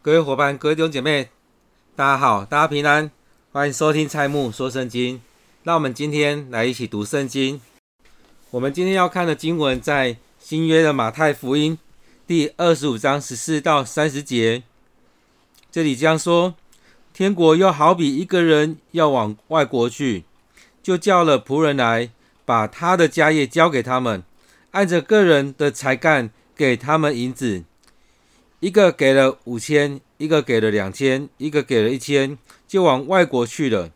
各位伙伴、各位弟兄姐妹，大家好，大家平安，欢迎收听蔡牧说圣经。那我们今天来一起读圣经。我们今天要看的经文在新约的马太福音第二十五章十四到三十节。这里这样说：天国又好比一个人要往外国去，就叫了仆人来，把他的家业交给他们，按着个人的才干给他们银子。一个给了五千，一个给了两千，一个给了一千，就往外国去了。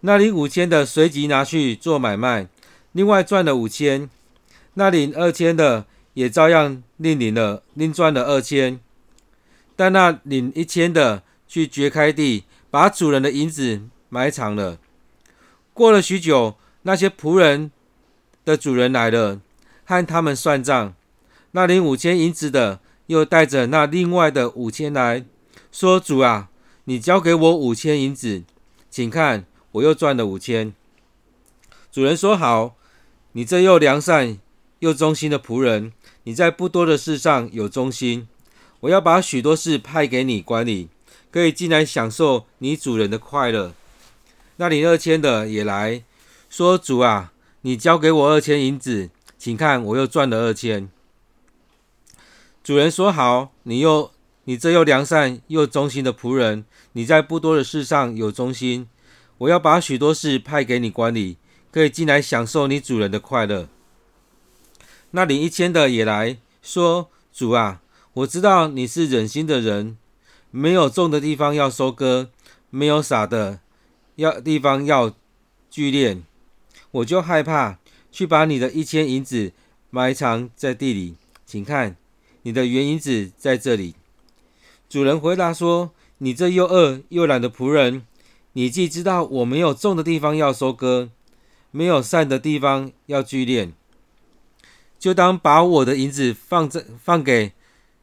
那领五千的随即拿去做买卖，另外赚了五千。那领二千的也照样另领了，另赚了二千。但那领一千的去掘开地，把主人的银子埋藏了。过了许久，那些仆人的主人来了，和他们算账。那领五千银子的。又带着那另外的五千来说：“主啊，你交给我五千银子，请看，我又赚了五千。”主人说：“好，你这又良善又忠心的仆人，你在不多的事上有忠心，我要把许多事派给你管理，可以进来享受你主人的快乐。”那领二千的也来说：“主啊，你交给我二千银子，请看，我又赚了二千。”主人说：“好，你又你这又良善又忠心的仆人，你在不多的事上有忠心，我要把许多事派给你管理，可以进来享受你主人的快乐。”那领一千的也来说：“主啊，我知道你是忍心的人，没有种的地方要收割，没有撒的要地方要聚敛，我就害怕，去把你的一千银子埋藏在地里，请看。”你的原银子在这里。主人回答说：“你这又饿又懒的仆人，你既知道我没有种的地方要收割，没有散的地方要聚敛，就当把我的银子放这放给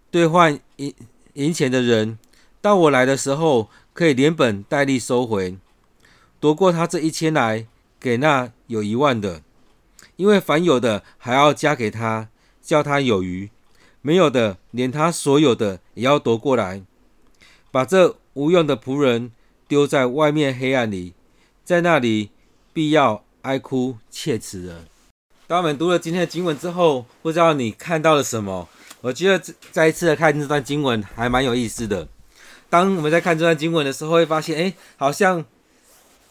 兑换银银钱的人，到我来的时候，可以连本带利收回，夺过他这一千来，给那有一万的，因为凡有的还要加给他，叫他有余。”没有的，连他所有的也要夺过来，把这无用的仆人丢在外面黑暗里，在那里必要哀哭切齿了。当我们读了今天的经文之后，不知道你看到了什么？我觉得再一次的看这段经文还蛮有意思的。当我们在看这段经文的时候，会发现，哎，好像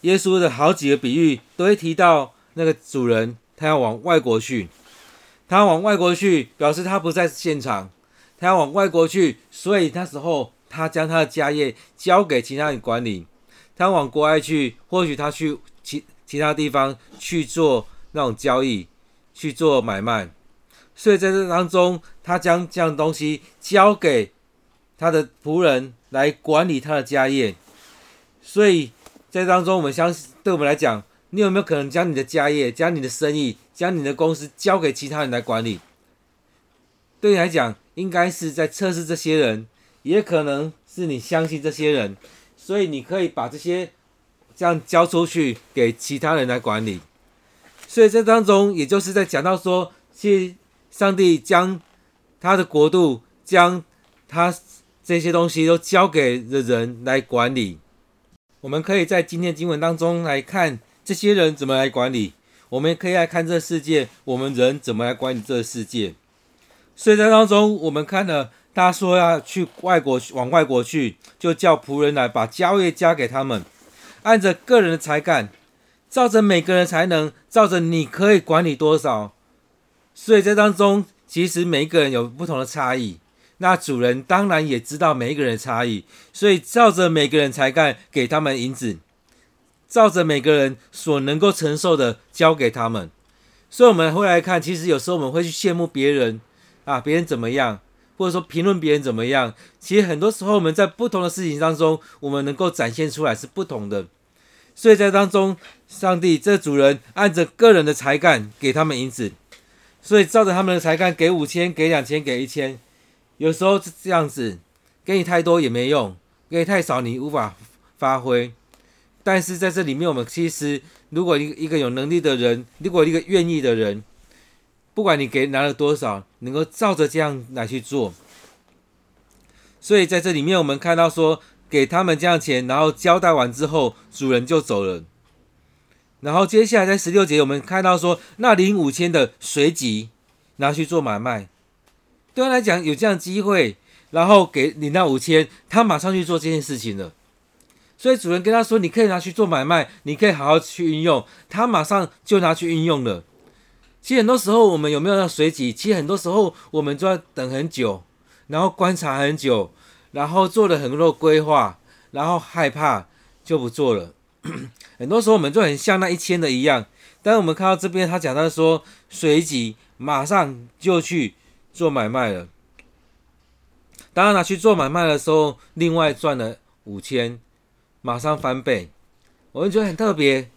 耶稣的好几个比喻都会提到那个主人，他要往外国去。他往外国去，表示他不在现场。他要往外国去，所以那时候他将他的家业交给其他人管理。他往国外去，或许他去其其他地方去做那种交易，去做买卖。所以在这当中，他将这样东西交给他的仆人来管理他的家业。所以在当中，我们相，对我们来讲，你有没有可能将你的家业、将你的生意？将你的公司交给其他人来管理，对你来讲，应该是在测试这些人，也可能是你相信这些人，所以你可以把这些这样交出去给其他人来管理。所以这当中，也就是在讲到说，其实上帝将他的国度，将他这些东西都交给了人来管理。我们可以在今天经文当中来看这些人怎么来管理。我们可以来看这世界，我们人怎么来管理这世界？所以在当中，我们看了，他说要去外国，往外国去，就叫仆人来把家业交给他们，按着个人的才干，照着每个人才能，照着你可以管理多少。所以在当中，其实每一个人有不同的差异，那主人当然也知道每一个人的差异，所以照着每个人才干给他们银子。照着每个人所能够承受的交给他们，所以我们会来看，其实有时候我们会去羡慕别人啊，别人怎么样，或者说评论别人怎么样。其实很多时候我们在不同的事情当中，我们能够展现出来是不同的。所以在当中，上帝这主人按着个人的才干给他们银子，所以照着他们的才干给五千，给两千，给一千。有时候是这样子，给你太多也没用，给你太少你无法发挥。但是在这里面，我们其实，如果一一个有能力的人，如果一个愿意的人，不管你给拿了多少，能够照着这样来去做。所以在这里面，我们看到说，给他们这样钱，然后交代完之后，主人就走了。然后接下来在十六节，我们看到说，那领五千的随即拿去做买卖。对他来讲，有这样机会，然后给你那五千，他马上去做这件事情了。所以主人跟他说：“你可以拿去做买卖，你可以好好去运用。”他马上就拿去运用了。其实很多时候，我们有没有要随即？其实很多时候，我们就要等很久，然后观察很久，然后做了很多规划，然后害怕就不做了。很多时候，我们就很像那一千的一样。但是我们看到这边，他讲到说，随即马上就去做买卖了。当他拿去做买卖的时候，另外赚了五千，马上翻倍。我就觉得很特别，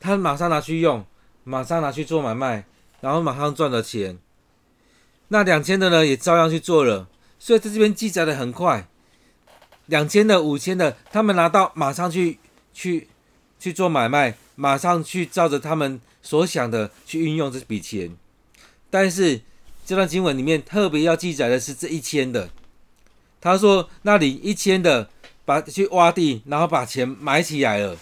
他马上拿去用，马上拿去做买卖。然后马上赚了钱，那两千的呢也照样去做了，所以在这边记载的很快，两千的、五千的，他们拿到马上去去去做买卖，马上去照着他们所想的去运用这笔钱。但是这段经文里面特别要记载的是这一千的，他说那里一千的把去挖地，然后把钱埋起来了。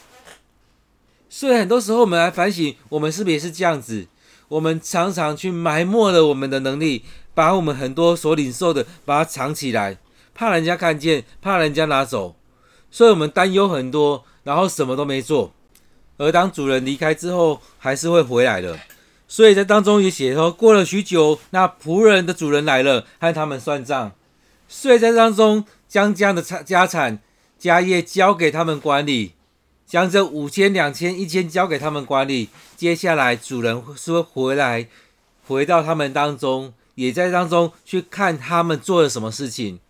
所以很多时候我们来反省，我们是不是也是这样子？我们常常去埋没了我们的能力，把我们很多所领受的，把它藏起来，怕人家看见，怕人家拿走，所以我们担忧很多，然后什么都没做。而当主人离开之后，还是会回来的。所以在当中也写说，过了许久，那仆人的主人来了，和他们算账。所以在当中将这样的家产、家业交给他们管理。将这五千、两千、一千交给他们管理。接下来，主人说回来，回到他们当中，也在当中去看他们做了什么事情。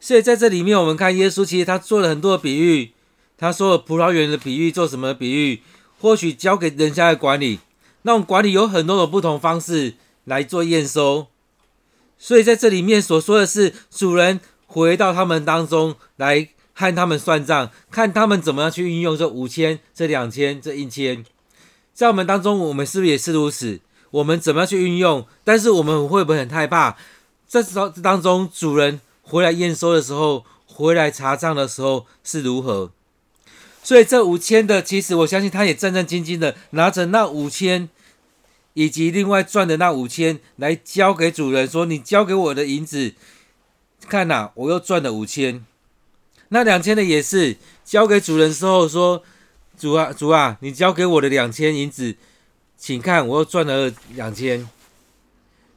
所以在这里面，我们看耶稣，其实他做了很多的比喻。他说了葡萄园的比喻，做什么比喻？或许交给人家来管理，那种管理有很多种不同方式来做验收。所以在这里面所说的是，主人回到他们当中来。看他们算账，看他们怎么样去运用这五千、这两千、这一千，在我们当中，我们是不是也是如此？我们怎么样去运用？但是我们会不会很害怕？这时候当中，主人回来验收的时候，回来查账的时候是如何？所以这五千的，其实我相信他也战战兢兢的拿着那五千，以及另外赚的那五千来交给主人，说：“你交给我的银子，看呐，我又赚了五千。”那两千的也是交给主人之后说：“主啊，主啊，你交给我的两千银子，请看，我又赚了两千。”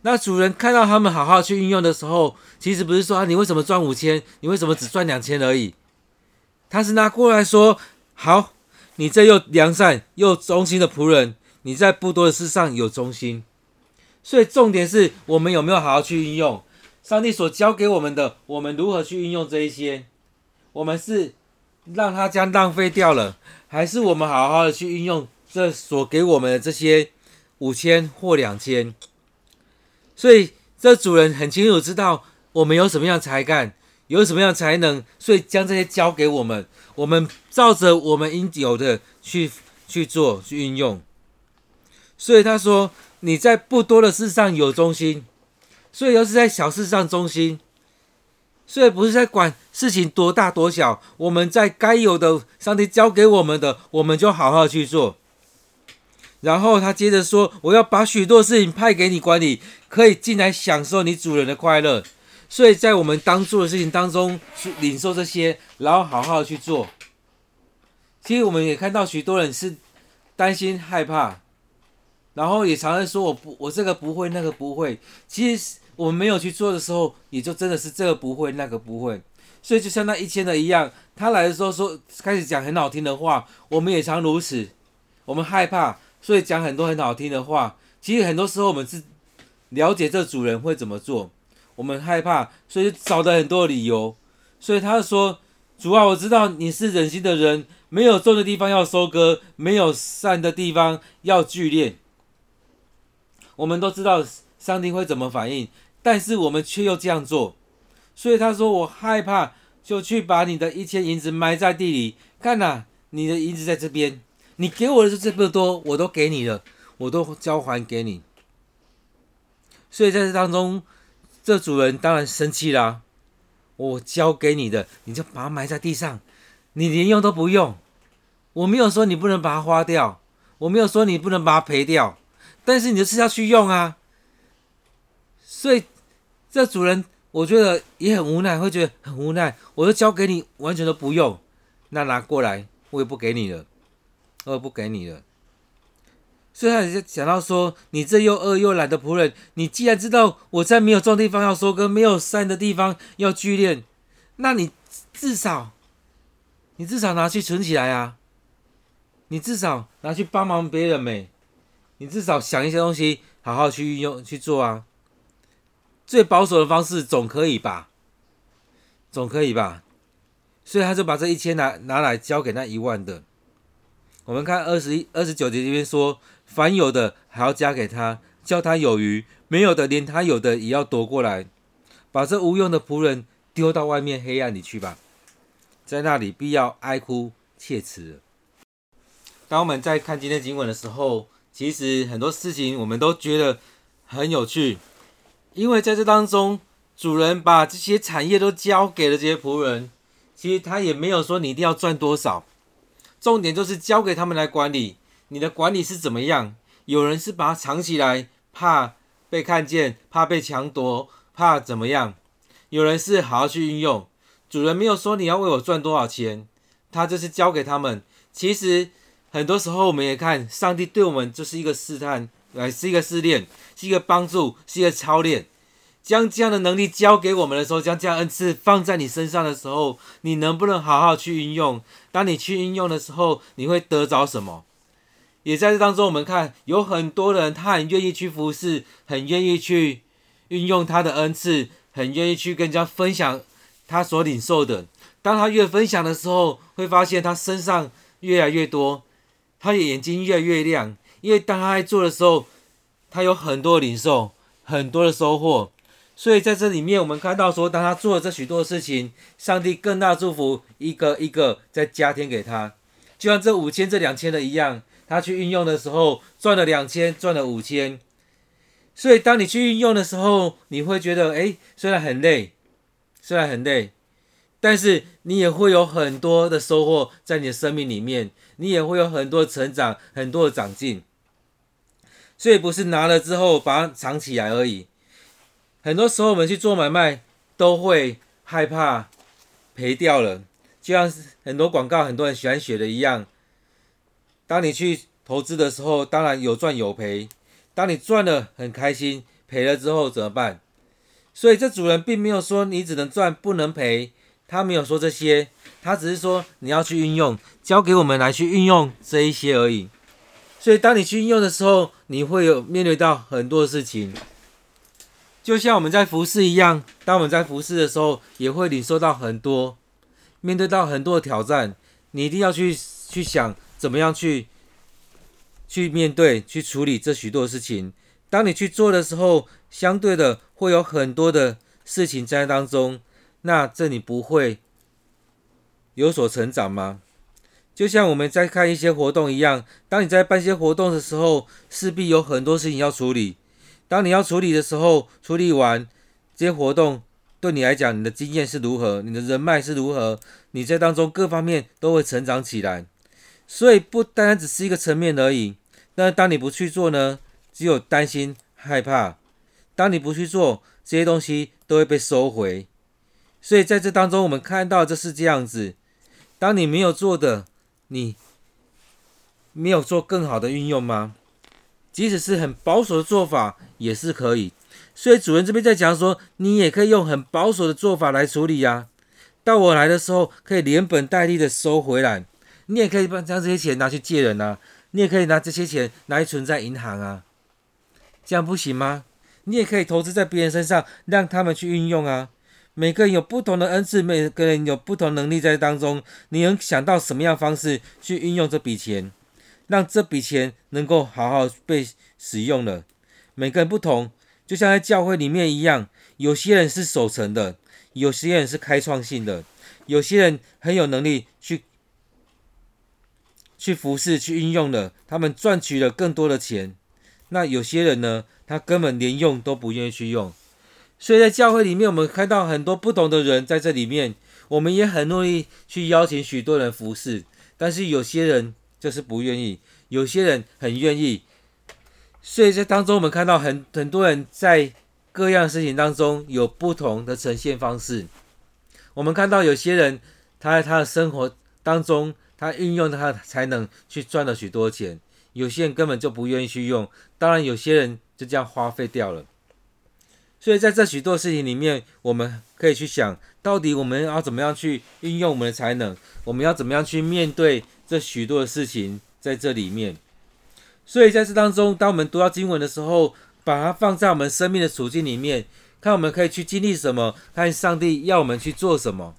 那主人看到他们好好去运用的时候，其实不是说啊，你为什么赚五千？你为什么只赚两千而已？他是拿过来说：“好，你这又良善又忠心的仆人，你在不多的事上有忠心。所以重点是我们有没有好好去运用上帝所教给我们的？我们如何去运用这一些？”我们是让他将浪费掉了，还是我们好好的去运用这所给我们的这些五千或两千？所以这主人很清楚知道我们有什么样才干，有什么样才能，所以将这些交给我们，我们照着我们应有的去去做去运用。所以他说：“你在不多的事上有忠心，所以又是在小事上忠心。”所以不是在管事情多大多小，我们在该有的上帝交给我们的，我们就好好去做。然后他接着说：“我要把许多事情派给你管理，可以进来享受你主人的快乐。”所以在我们当做的事情当中去领受这些，然后好好去做。其实我们也看到许多人是担心害怕，然后也常常说：“我不，我这个不会，那个不会。”其实。我们没有去做的时候，也就真的是这个不会，那个不会，所以就像那一千的一样，他来的时候说开始讲很好听的话，我们也常如此，我们害怕，所以讲很多很好听的话。其实很多时候我们是了解这主人会怎么做，我们害怕，所以找的很多理由。所以他说：“主啊，我知道你是忍心的人，没有种的地方要收割，没有善的地方要聚敛。”我们都知道上帝会怎么反应。但是我们却又这样做，所以他说：“我害怕，就去把你的一千银子埋在地里。看呐，你的银子在这边，你给我的是这么多，我都给你了，我都交还给你。所以在这当中，这主人当然生气啦。我交给你的，你就把它埋在地上，你连用都不用。我没有说你不能把它花掉，我没有说你不能把它赔掉，但是你就是要去用啊。所以这主人我觉得也很无奈，会觉得很无奈。我就交给你，完全都不用，那拿过来我也不给你了，我也不给你了。所以他就想到说：“你这又饿又懒的仆人，你既然知道我在没有种地方要收割，没有山的地方要聚敛，那你至少，你至少拿去存起来啊！你至少拿去帮忙别人呗！你至少想一些东西，好好去运用去做啊！最保守的方式总可以吧？总可以吧？所以他就把这一千拿拿来交给那一万的。我们看二十一、二十九节这边说。”凡有的还要加给他，叫他有余；没有的，连他有的也要夺过来，把这无用的仆人丢到外面黑暗里去吧，在那里必要哀哭切齿。当我们在看今天经文的时候，其实很多事情我们都觉得很有趣，因为在这当中，主人把这些产业都交给了这些仆人，其实他也没有说你一定要赚多少，重点就是交给他们来管理。你的管理是怎么样？有人是把它藏起来，怕被看见，怕被抢夺，怕怎么样？有人是好好去运用。主人没有说你要为我赚多少钱，他就是交给他们。其实很多时候我们也看，上帝对我们就是一个试探，来是一个试炼，是一个帮助，是一个操练。将这样的能力交给我们的时候，将这样恩赐放在你身上的时候，你能不能好好去运用？当你去运用的时候，你会得着什么？也在这当中，我们看有很多人，他很愿意去服侍，很愿意去运用他的恩赐，很愿意去跟人家分享他所领受的。当他越分享的时候，会发现他身上越来越多，他的眼睛越来越亮。因为当他在做的时候，他有很多的领受，很多的收获。所以在这里面，我们看到说，当他做了这许多的事情，上帝更大祝福一个一个再加添给他，就像这五千、这两千的一样。他去运用的时候赚了两千，赚了五千，所以当你去运用的时候，你会觉得，哎，虽然很累，虽然很累，但是你也会有很多的收获在你的生命里面，你也会有很多成长，很多的长进。所以不是拿了之后把它藏起来而已。很多时候我们去做买卖都会害怕赔掉了，就像是很多广告很多人喜欢写的一样。当你去投资的时候，当然有赚有赔。当你赚了很开心，赔了之后怎么办？所以这主人并没有说你只能赚不能赔，他没有说这些，他只是说你要去运用，交给我们来去运用这一些而已。所以当你去运用的时候，你会有面对到很多的事情，就像我们在服侍一样，当我们在服侍的时候，也会领受到很多，面对到很多的挑战，你一定要去去想。怎么样去去面对、去处理这许多事情？当你去做的时候，相对的会有很多的事情在当中，那这你不会有所成长吗？就像我们在看一些活动一样，当你在办一些活动的时候，势必有很多事情要处理。当你要处理的时候，处理完这些活动，对你来讲，你的经验是如何？你的人脉是如何？你在当中各方面都会成长起来。所以不单单只是一个层面而已。那当你不去做呢？只有担心害怕。当你不去做，这些东西都会被收回。所以在这当中，我们看到这是这样子。当你没有做的，你没有做更好的运用吗？即使是很保守的做法，也是可以。所以主人这边在讲说，你也可以用很保守的做法来处理呀。到我来的时候，可以连本带利的收回来。你也可以把将这些钱拿去借人啊，你也可以拿这些钱拿去存在银行啊，这样不行吗？你也可以投资在别人身上，让他们去运用啊。每个人有不同的恩赐，每个人有不同能力在当中，你能想到什么样方式去运用这笔钱，让这笔钱能够好好被使用了？每个人不同，就像在教会里面一样，有些人是守成的，有些人是开创性的，有些人很有能力去。去服侍，去运用的，他们赚取了更多的钱。那有些人呢，他根本连用都不愿意去用。所以在教会里面，我们看到很多不同的人在这里面，我们也很努力去邀请许多人服侍，但是有些人就是不愿意，有些人很愿意。所以在当中，我们看到很很多人在各样事情当中有不同的呈现方式。我们看到有些人他在他的生活当中，他运用他的才能去赚了许多钱；有些人根本就不愿意去用，当然有些人就这样花费掉了。所以在这许多事情里面，我们可以去想到底我们要怎么样去运用我们的才能，我们要怎么样去面对这许多的事情在这里面。所以在这当中，当我们读到经文的时候，把它放在我们生命的处境里面，看我们可以去经历什么，看上帝要我们去做什么。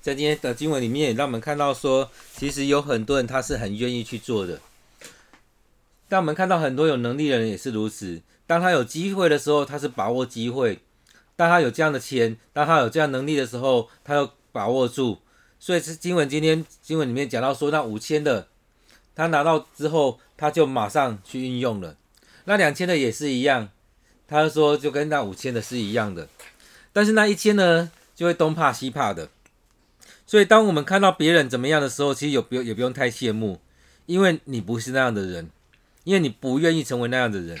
在今天的经文里面，让我们看到说，其实有很多人他是很愿意去做的。当我们看到很多有能力的人也是如此，当他有机会的时候，他是把握机会；当他有这样的钱，当他有这样能力的时候，他要把握住。所以是经文今天经文里面讲到说，那五千的。他拿到之后，他就马上去运用了。那两千的也是一样，他说就跟那五千的是一样的。但是那一千呢，就会东怕西怕的。所以当我们看到别人怎么样的时候，其实有不用也不用太羡慕，因为你不是那样的人，因为你不愿意成为那样的人。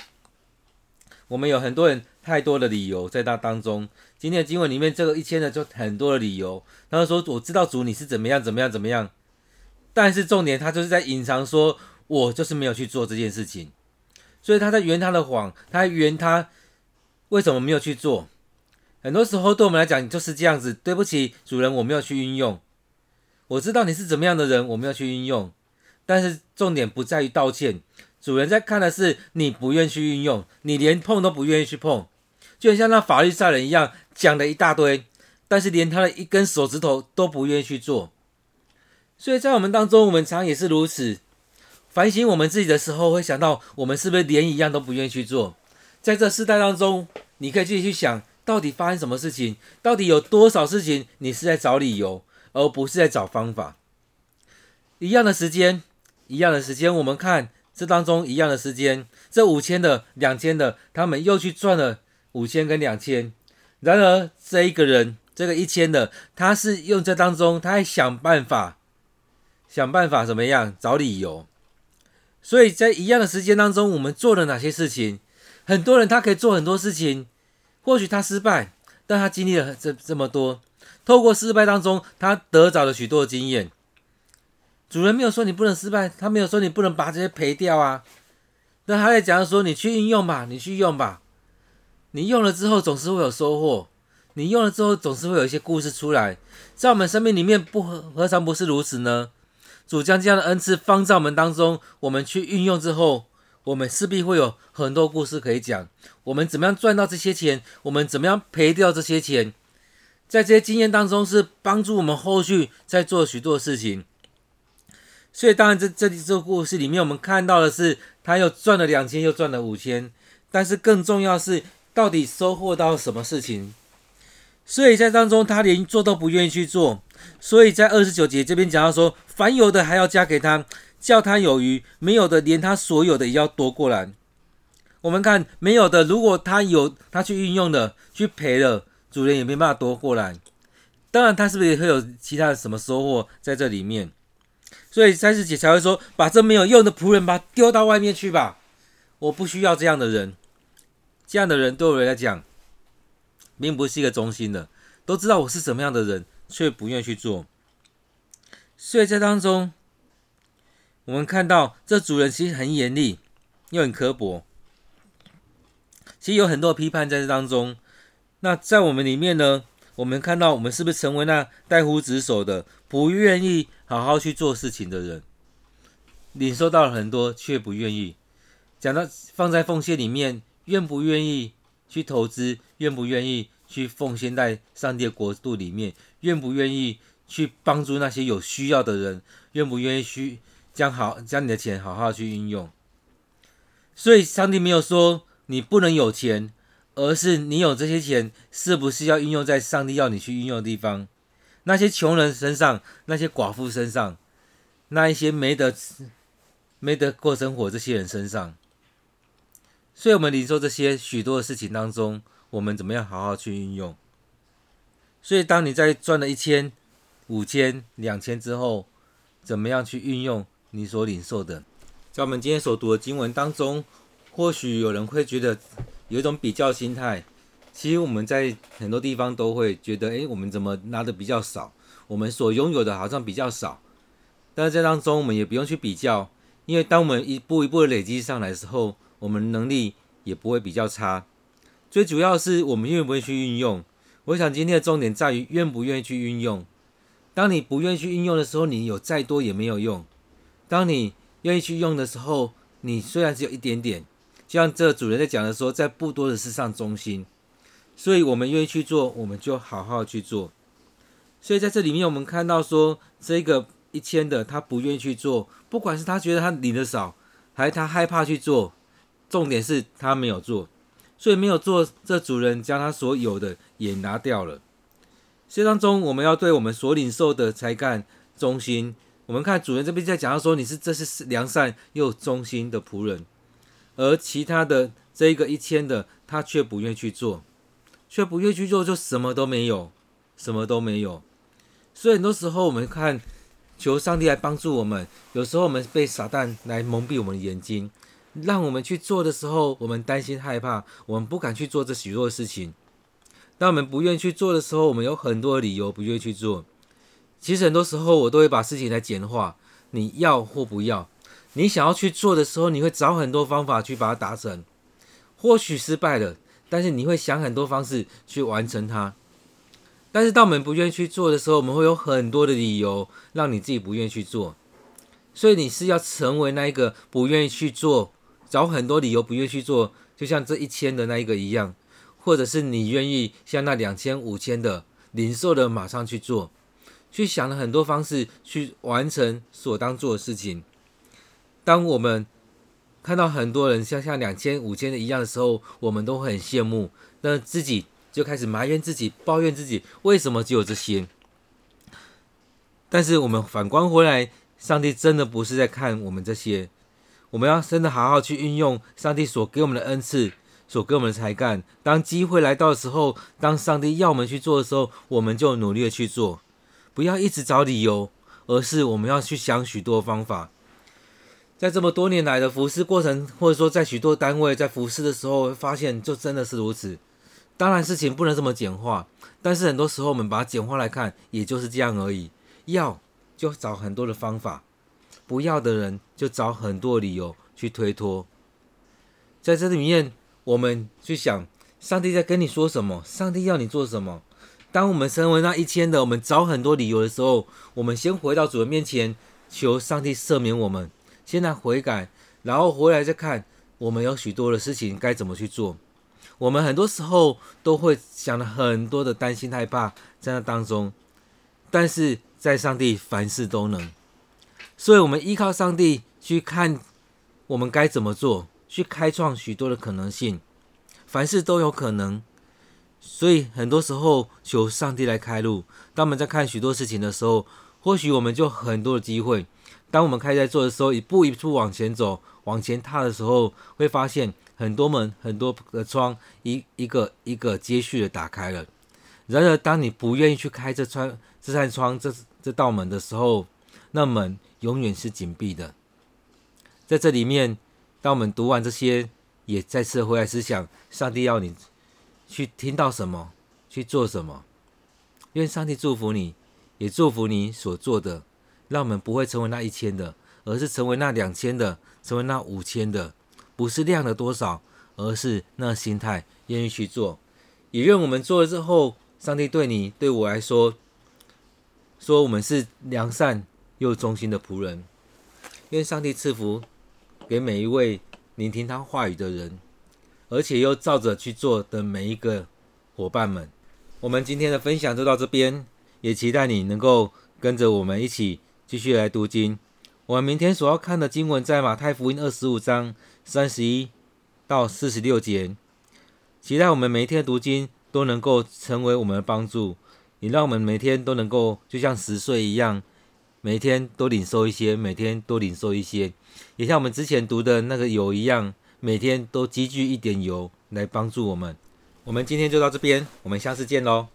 我们有很多人太多的理由在那当中。今天的经文里面这个一千的就很多的理由，他说我知道主你是怎么样怎么样怎么样。但是重点，他就是在隐藏，说我就是没有去做这件事情，所以他在圆他的谎，他圆他为什么没有去做。很多时候对我们来讲就是这样子，对不起，主人，我没有去运用。我知道你是怎么样的人，我没有去运用。但是重点不在于道歉，主人在看的是你不愿去运用，你连碰都不愿意去碰，就很像那法律赛人一样，讲了一大堆，但是连他的一根手指头都不愿意去做。所以在我们当中，我们常也是如此。反省我们自己的时候，会想到我们是不是连一样都不愿意去做？在这世代当中，你可以继续去想，到底发生什么事情？到底有多少事情你是在找理由，而不是在找方法？一样的时间，一样的时间，我们看这当中一样的时间，这五千的、两千的，他们又去赚了五千跟两千。然而这一个人，这个一千的，他是用这当中，他还想办法。想办法怎么样找理由？所以在一样的时间当中，我们做了哪些事情？很多人他可以做很多事情，或许他失败，但他经历了这这么多，透过失败当中，他得着了许多经验。主人没有说你不能失败，他没有说你不能把这些赔掉啊。那他在讲说，你去运用吧，你去用吧，你用了之后总是会有收获，你用了之后总是会有一些故事出来，在我们生命里面不何何尝不是如此呢？主将这样的恩赐放在我们当中，我们去运用之后，我们势必会有很多故事可以讲。我们怎么样赚到这些钱？我们怎么样赔掉这些钱？在这些经验当中，是帮助我们后续在做许多事情。所以，当然这这这个故事里面，我们看到的是他又赚了两千，又赚了五千。但是更重要是，到底收获到什么事情？所以在当中，他连做都不愿意去做。所以在二十九节这边讲到说，凡有的还要加给他，叫他有余；没有的，连他所有的也要夺过来。我们看没有的，如果他有，他去运用的，去赔了，主人也没办法夺过来。当然，他是不是也会有其他的什么收获在这里面？所以三十姐才会说，把这没有用的仆人，把丢到外面去吧。我不需要这样的人，这样的人对我来讲。并不是一个忠心的，都知道我是什么样的人，却不愿意去做。所以在当中，我们看到这主人其实很严厉，又很刻薄。其实有很多批判在这当中。那在我们里面呢，我们看到我们是不是成为那怠忽职守的，不愿意好好去做事情的人？领受到了很多，却不愿意。讲到放在奉献里面，愿不愿意去投资？愿不愿意？去奉献在上帝的国度里面，愿不愿意去帮助那些有需要的人？愿不愿意去将好将你的钱好好去运用？所以，上帝没有说你不能有钱，而是你有这些钱，是不是要运用在上帝要你去运用的地方？那些穷人身上，那些寡妇身上，那一些没得没得过生活这些人身上。所以，我们领受这些许多的事情当中。我们怎么样好好去运用。所以，当你在赚了一千、五千、两千之后，怎么样去运用你所领受的？在我们今天所读的经文当中，或许有人会觉得有一种比较心态。其实我们在很多地方都会觉得，诶，我们怎么拿的比较少？我们所拥有的好像比较少。但是在当中，我们也不用去比较，因为当我们一步一步的累积上来的时候，我们能力也不会比较差。最主要是我们愿不愿意去运用。我想今天的重点在于愿不愿意去运用。当你不愿意去运用的时候，你有再多也没有用。当你愿意去用的时候，你虽然只有一点点，像这主人在讲的时候，在不多的事上忠心。所以我们愿意去做，我们就好好去做。所以在这里面，我们看到说，这个一千的他不愿意去做，不管是他觉得他领的少，还是他害怕去做，重点是他没有做。所以没有做，这主人将他所有的也拿掉了。所以当中，我们要对我们所领受的才干忠心。我们看主人这边在讲到说，你是这是良善又忠心的仆人，而其他的这一个一千的，他却不愿去做。却不愿去做，就什么都没有，什么都没有。所以很多时候，我们看求上帝来帮助我们。有时候我们被撒旦来蒙蔽我们的眼睛，让我们去做的时候，我们担心害怕，我们不敢去做这许多的事情。当我们不愿去做的时候，我们有很多的理由不愿意去做。其实很多时候，我都会把事情来简化。你要或不要，你想要去做的时候，你会找很多方法去把它达成，或许失败了。但是你会想很多方式去完成它，但是当我们不愿意去做的时候，我们会有很多的理由让你自己不愿意去做。所以你是要成为那一个不愿意去做，找很多理由不愿意去做，就像这一千的那一个一样，或者是你愿意像那两千、五千的零售的马上去做，去想了很多方式去完成所当做的事情。当我们看到很多人像像两千、五千的一样的时候，我们都很羡慕，那自己就开始埋怨自己、抱怨自己，为什么只有这些？但是我们反观回来，上帝真的不是在看我们这些，我们要真的好好去运用上帝所给我们的恩赐、所给我们的才干。当机会来到的时候，当上帝要我们去做的时候，我们就努力的去做，不要一直找理由，而是我们要去想许多方法。在这么多年来的服侍过程，或者说在许多单位在服侍的时候，发现就真的是如此。当然事情不能这么简化，但是很多时候我们把它简化来看，也就是这样而已。要就找很多的方法，不要的人就找很多理由去推脱。在这里面，我们去想，上帝在跟你说什么？上帝要你做什么？当我们成为那一千的，我们找很多理由的时候，我们先回到主的面前，求上帝赦免我们。现在悔改，然后回来再看，我们有许多的事情该怎么去做。我们很多时候都会想了很多的担心害怕在那当中，但是在上帝凡事都能，所以我们依靠上帝去看我们该怎么做，去开创许多的可能性，凡事都有可能。所以很多时候求上帝来开路。当我们在看许多事情的时候，或许我们就很多的机会。当我们开始在做的时候，一步一步往前走，往前踏的时候，会发现很多门、很多的窗，一一个一个接续的打开了。然而，当你不愿意去开这窗、这扇窗、这这道门的时候，那门永远是紧闭的。在这里面，当我们读完这些，也再次回来思想：上帝要你去听到什么，去做什么。愿上帝祝福你，也祝福你所做的。让我们不会成为那一千的，而是成为那两千的，成为那五千的。不是量的多少，而是那心态愿意去做。也愿我们做了之后，上帝对你对我来说，说我们是良善又忠心的仆人。愿上帝赐福给每一位聆听他话语的人，而且又照着去做的每一个伙伴们。我们今天的分享就到这边，也期待你能够跟着我们一起。继续来读经，我们明天所要看的经文在马太福音二十五章三十一到四十六节。期待我们每一天读经都能够成为我们的帮助，也让我们每天都能够就像十岁一样，每天都领受一些，每天都领受一些，也像我们之前读的那个油一样，每天都积聚一点油来帮助我们。我们今天就到这边，我们下次见喽。